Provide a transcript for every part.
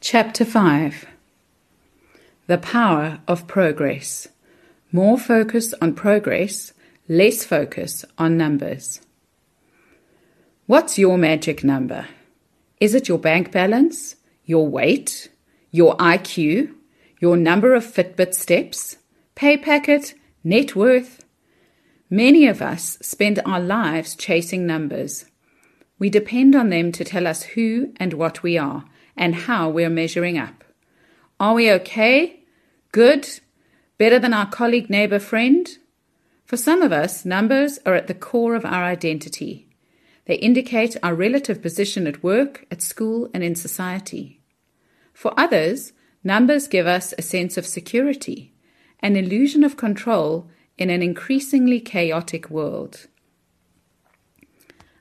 Chapter 5 The Power of Progress. More focus on progress, less focus on numbers. What's your magic number? Is it your bank balance, your weight, your IQ, your number of Fitbit steps, pay packet, net worth? Many of us spend our lives chasing numbers. We depend on them to tell us who and what we are and how we're measuring up. Are we okay? Good? Better than our colleague, neighbor, friend? For some of us, numbers are at the core of our identity. They indicate our relative position at work, at school, and in society. For others, numbers give us a sense of security, an illusion of control in an increasingly chaotic world.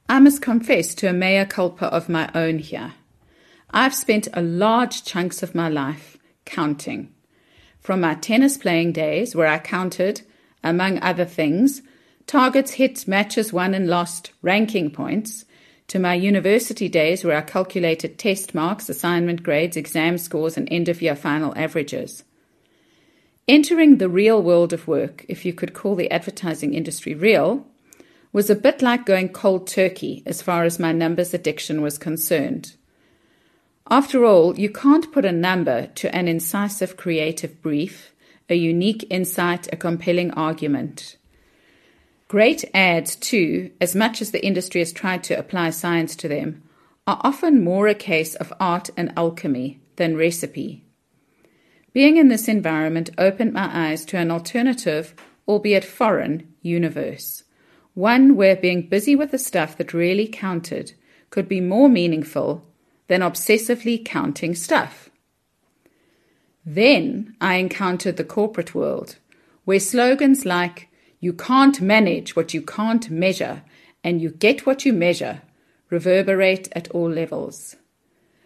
I must confess to a mea culpa of my own here. I've spent a large chunks of my life counting. From my tennis playing days, where I counted, among other things, targets hit, matches won and lost, ranking points, to my university days, where I calculated test marks, assignment grades, exam scores, and end of year final averages. Entering the real world of work, if you could call the advertising industry real, was a bit like going cold turkey as far as my numbers addiction was concerned. After all, you can't put a number to an incisive creative brief, a unique insight, a compelling argument. Great ads, too, as much as the industry has tried to apply science to them, are often more a case of art and alchemy than recipe. Being in this environment opened my eyes to an alternative, albeit foreign, universe. One where being busy with the stuff that really counted could be more meaningful than obsessively counting stuff. Then I encountered the corporate world, where slogans like, you can't manage what you can't measure, and you get what you measure, reverberate at all levels.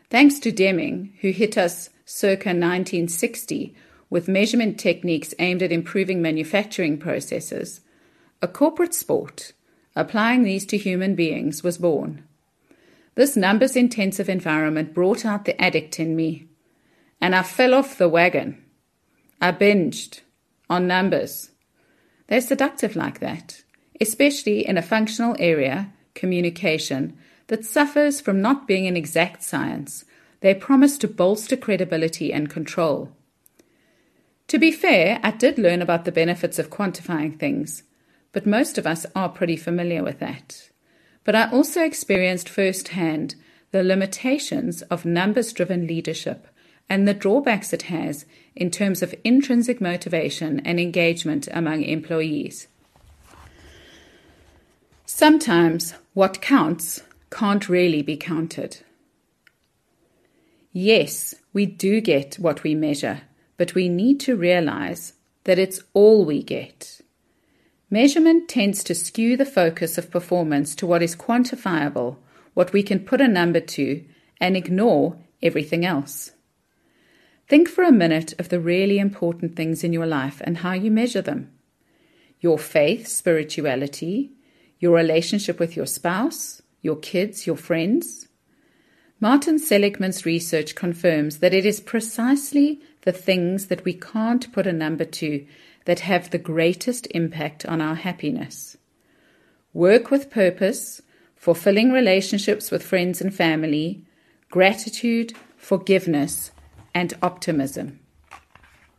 Thanks to Deming, who hit us circa 1960 with measurement techniques aimed at improving manufacturing processes, a corporate sport, applying these to human beings, was born. This numbers intensive environment brought out the addict in me, and I fell off the wagon. I binged on numbers. They're seductive like that, especially in a functional area, communication, that suffers from not being an exact science. They promise to bolster credibility and control. To be fair, I did learn about the benefits of quantifying things, but most of us are pretty familiar with that but I also experienced firsthand the limitations of numbers driven leadership and the drawbacks it has in terms of intrinsic motivation and engagement among employees. Sometimes what counts can't really be counted. Yes, we do get what we measure, but we need to realize that it's all we get. Measurement tends to skew the focus of performance to what is quantifiable, what we can put a number to, and ignore everything else. Think for a minute of the really important things in your life and how you measure them your faith, spirituality, your relationship with your spouse, your kids, your friends. Martin Seligman's research confirms that it is precisely the things that we can't put a number to that have the greatest impact on our happiness. Work with purpose, fulfilling relationships with friends and family, gratitude, forgiveness, and optimism.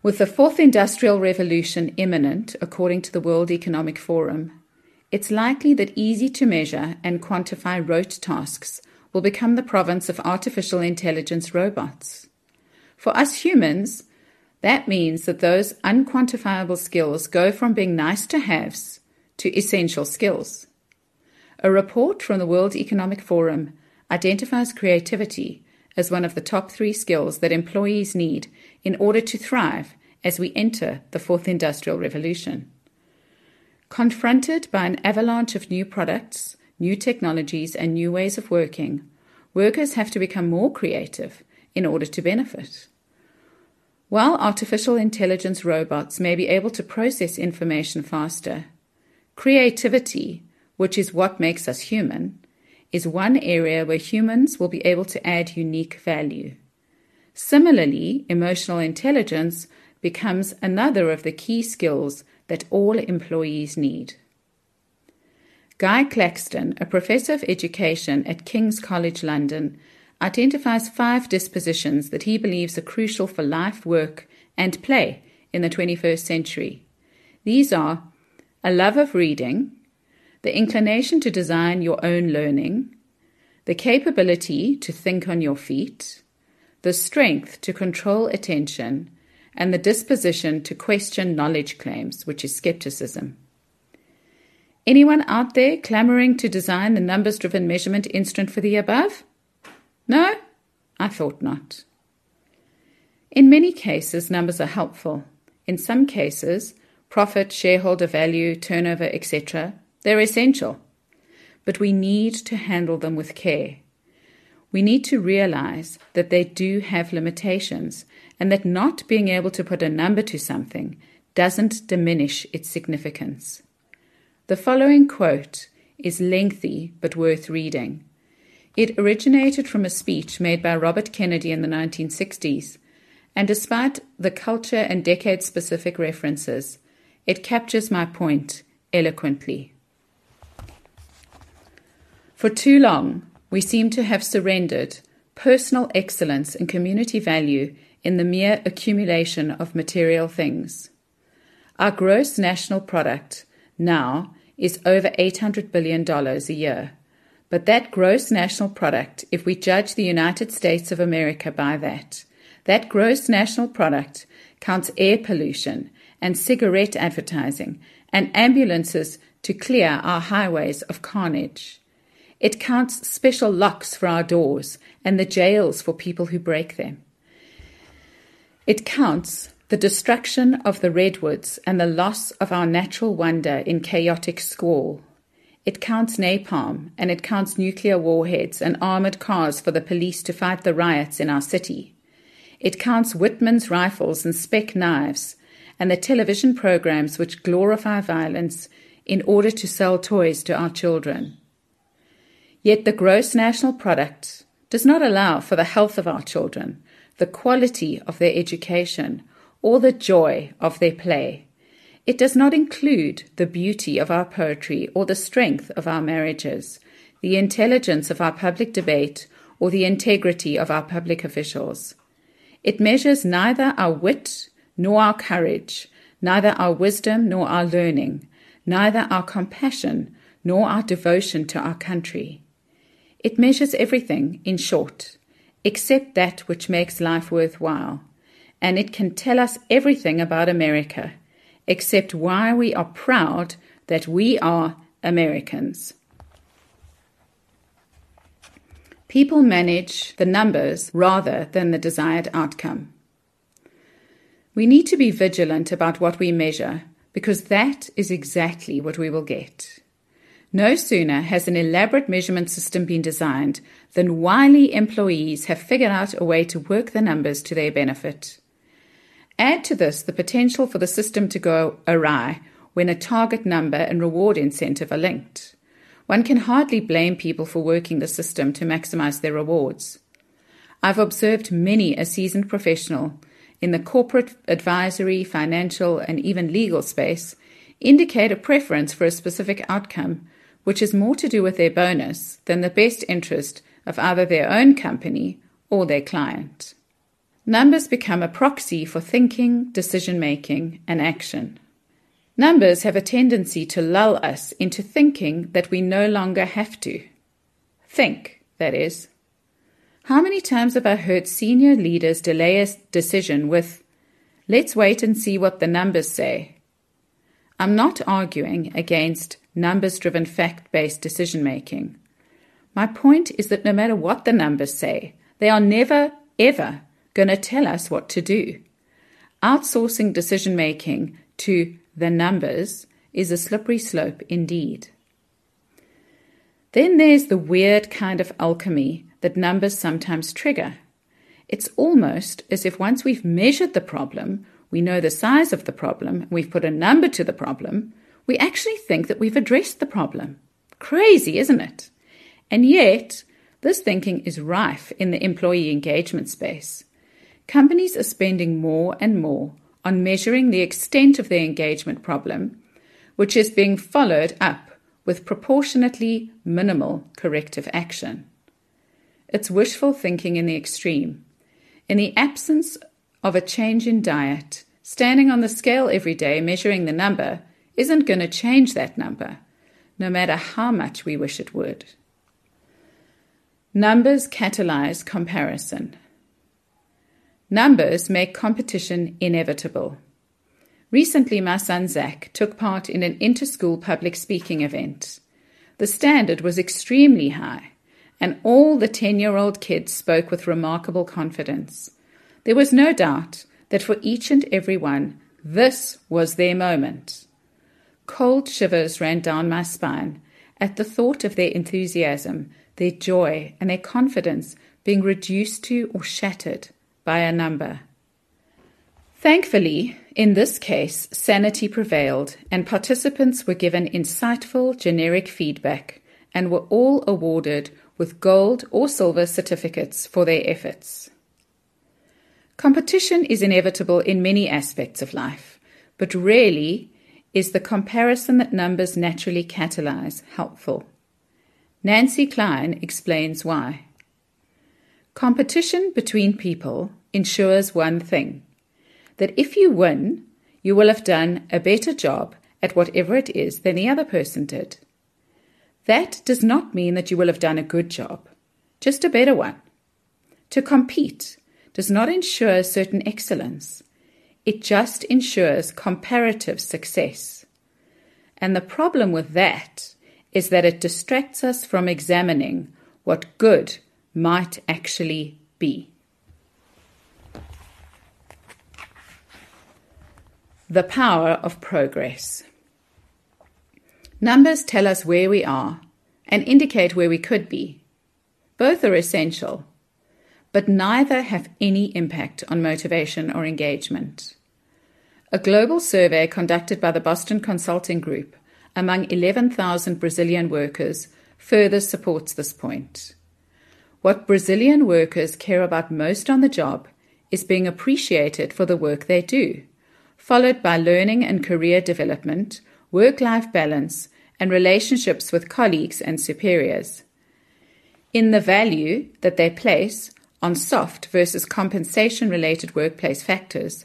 With the fourth industrial revolution imminent, according to the World Economic Forum, it's likely that easy to measure and quantify rote tasks will become the province of artificial intelligence robots. For us humans, that means that those unquantifiable skills go from being nice to haves to essential skills. A report from the World Economic Forum identifies creativity as one of the top three skills that employees need in order to thrive as we enter the fourth industrial revolution. Confronted by an avalanche of new products, new technologies, and new ways of working, workers have to become more creative in order to benefit. While artificial intelligence robots may be able to process information faster, creativity, which is what makes us human, is one area where humans will be able to add unique value. Similarly, emotional intelligence becomes another of the key skills that all employees need. Guy Claxton, a professor of education at King's College London, identifies five dispositions that he believes are crucial for life, work, and play in the 21st century. These are a love of reading, the inclination to design your own learning, the capability to think on your feet, the strength to control attention, and the disposition to question knowledge claims, which is skepticism. Anyone out there clamoring to design the numbers driven measurement instrument for the above? No? I thought not. In many cases, numbers are helpful. In some cases, profit, shareholder value, turnover, etc., they're essential. But we need to handle them with care. We need to realize that they do have limitations and that not being able to put a number to something doesn't diminish its significance. The following quote is lengthy but worth reading. It originated from a speech made by Robert Kennedy in the 1960s, and despite the culture and decade specific references, it captures my point eloquently. For too long, we seem to have surrendered personal excellence and community value in the mere accumulation of material things. Our gross national product now is over $800 billion a year. But that gross national product, if we judge the United States of America by that, that gross national product counts air pollution and cigarette advertising and ambulances to clear our highways of carnage. It counts special locks for our doors and the jails for people who break them. It counts the destruction of the redwoods and the loss of our natural wonder in chaotic squall. It counts napalm and it counts nuclear warheads and armored cars for the police to fight the riots in our city. It counts Whitman's rifles and Speck knives and the television programs which glorify violence in order to sell toys to our children. Yet the gross national product does not allow for the health of our children, the quality of their education, or the joy of their play. It does not include the beauty of our poetry or the strength of our marriages, the intelligence of our public debate, or the integrity of our public officials. It measures neither our wit nor our courage, neither our wisdom nor our learning, neither our compassion nor our devotion to our country. It measures everything, in short, except that which makes life worthwhile. And it can tell us everything about America, except why we are proud that we are Americans. People manage the numbers rather than the desired outcome. We need to be vigilant about what we measure because that is exactly what we will get. No sooner has an elaborate measurement system been designed than wily employees have figured out a way to work the numbers to their benefit. Add to this the potential for the system to go awry when a target number and reward incentive are linked. One can hardly blame people for working the system to maximize their rewards. I've observed many a seasoned professional in the corporate, advisory, financial, and even legal space indicate a preference for a specific outcome which is more to do with their bonus than the best interest of either their own company or their client. Numbers become a proxy for thinking, decision making, and action. Numbers have a tendency to lull us into thinking that we no longer have to. Think, that is. How many times have I heard senior leaders delay a decision with, let's wait and see what the numbers say? I'm not arguing against numbers driven fact based decision making. My point is that no matter what the numbers say, they are never, ever going to tell us what to do. Outsourcing decision making to the numbers is a slippery slope indeed. Then there's the weird kind of alchemy that numbers sometimes trigger. It's almost as if once we've measured the problem, we know the size of the problem, we've put a number to the problem, we actually think that we've addressed the problem. Crazy, isn't it? And yet, this thinking is rife in the employee engagement space. Companies are spending more and more on measuring the extent of their engagement problem, which is being followed up with proportionately minimal corrective action. It's wishful thinking in the extreme. In the absence of a change in diet, standing on the scale every day measuring the number isn't going to change that number, no matter how much we wish it would. Numbers catalyze comparison. Numbers make competition inevitable. Recently, my son Zach took part in an inter-school public speaking event. The standard was extremely high, and all the 10 year old kids spoke with remarkable confidence. There was no doubt that for each and every one, this was their moment. Cold shivers ran down my spine at the thought of their enthusiasm, their joy, and their confidence being reduced to or shattered by a number. Thankfully, in this case, sanity prevailed, and participants were given insightful generic feedback and were all awarded with gold or silver certificates for their efforts. Competition is inevitable in many aspects of life, but rarely is the comparison that numbers naturally catalyze helpful. Nancy Kline explains why. Competition between people ensures one thing that if you win, you will have done a better job at whatever it is than the other person did. That does not mean that you will have done a good job, just a better one. To compete does not ensure certain excellence, it just ensures comparative success. And the problem with that is that it distracts us from examining what good might actually be. The power of progress. Numbers tell us where we are and indicate where we could be. Both are essential, but neither have any impact on motivation or engagement. A global survey conducted by the Boston Consulting Group among 11,000 Brazilian workers further supports this point. What Brazilian workers care about most on the job is being appreciated for the work they do followed by learning and career development, work life balance, and relationships with colleagues and superiors. In the value that they place on soft versus compensation related workplace factors,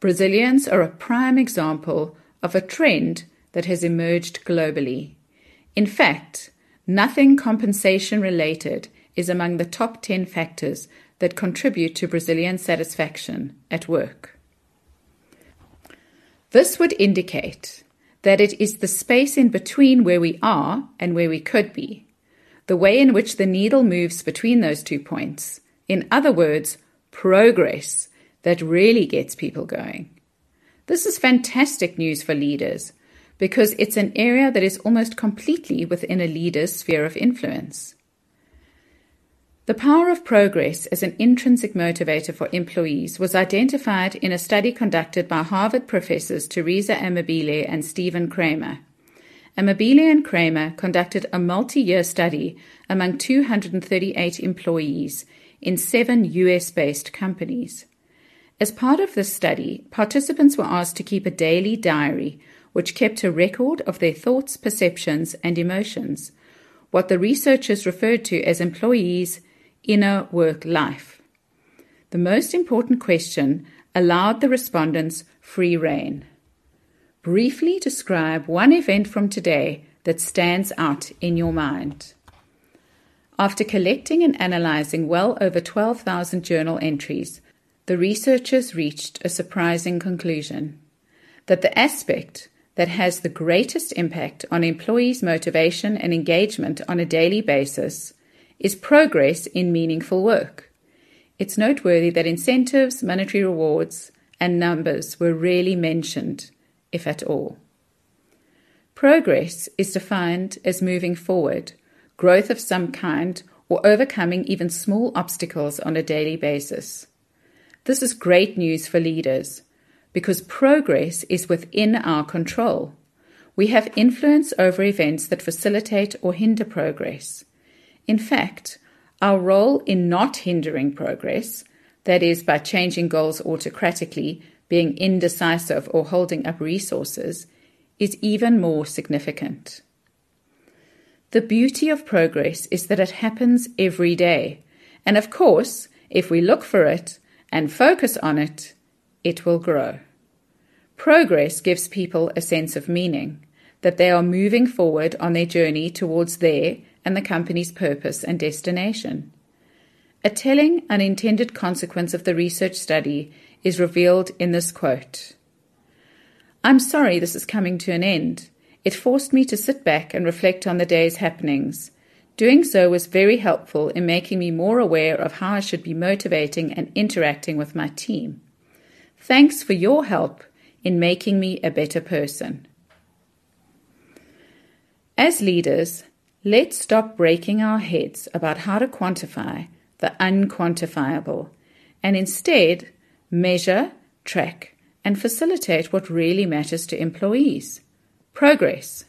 Brazilians are a prime example of a trend that has emerged globally. In fact, nothing compensation related is among the top 10 factors that contribute to Brazilian satisfaction at work. This would indicate that it is the space in between where we are and where we could be, the way in which the needle moves between those two points, in other words, progress, that really gets people going. This is fantastic news for leaders because it's an area that is almost completely within a leader's sphere of influence. The power of progress as an intrinsic motivator for employees was identified in a study conducted by Harvard professors Teresa Amabile and Steven Kramer. Amabile and Kramer conducted a multi year study among 238 employees in seven US based companies. As part of this study, participants were asked to keep a daily diary which kept a record of their thoughts, perceptions, and emotions, what the researchers referred to as employees' inner work life. The most important question allowed the respondents free rein. Briefly describe one event from today that stands out in your mind. After collecting and analyzing well over 12,000 journal entries, the researchers reached a surprising conclusion that the aspect that has the greatest impact on employees' motivation and engagement on a daily basis is progress in meaningful work. It's noteworthy that incentives, monetary rewards, and numbers were rarely mentioned, if at all. Progress is defined as moving forward, growth of some kind, or overcoming even small obstacles on a daily basis. This is great news for leaders because progress is within our control. We have influence over events that facilitate or hinder progress. In fact, our role in not hindering progress, that is, by changing goals autocratically, being indecisive, or holding up resources, is even more significant. The beauty of progress is that it happens every day. And of course, if we look for it and focus on it, it will grow. Progress gives people a sense of meaning, that they are moving forward on their journey towards their and the company's purpose and destination. A telling unintended consequence of the research study is revealed in this quote I'm sorry this is coming to an end. It forced me to sit back and reflect on the day's happenings. Doing so was very helpful in making me more aware of how I should be motivating and interacting with my team. Thanks for your help in making me a better person. As leaders, let's stop breaking our heads about how to quantify the unquantifiable and instead measure, track, and facilitate what really matters to employees progress.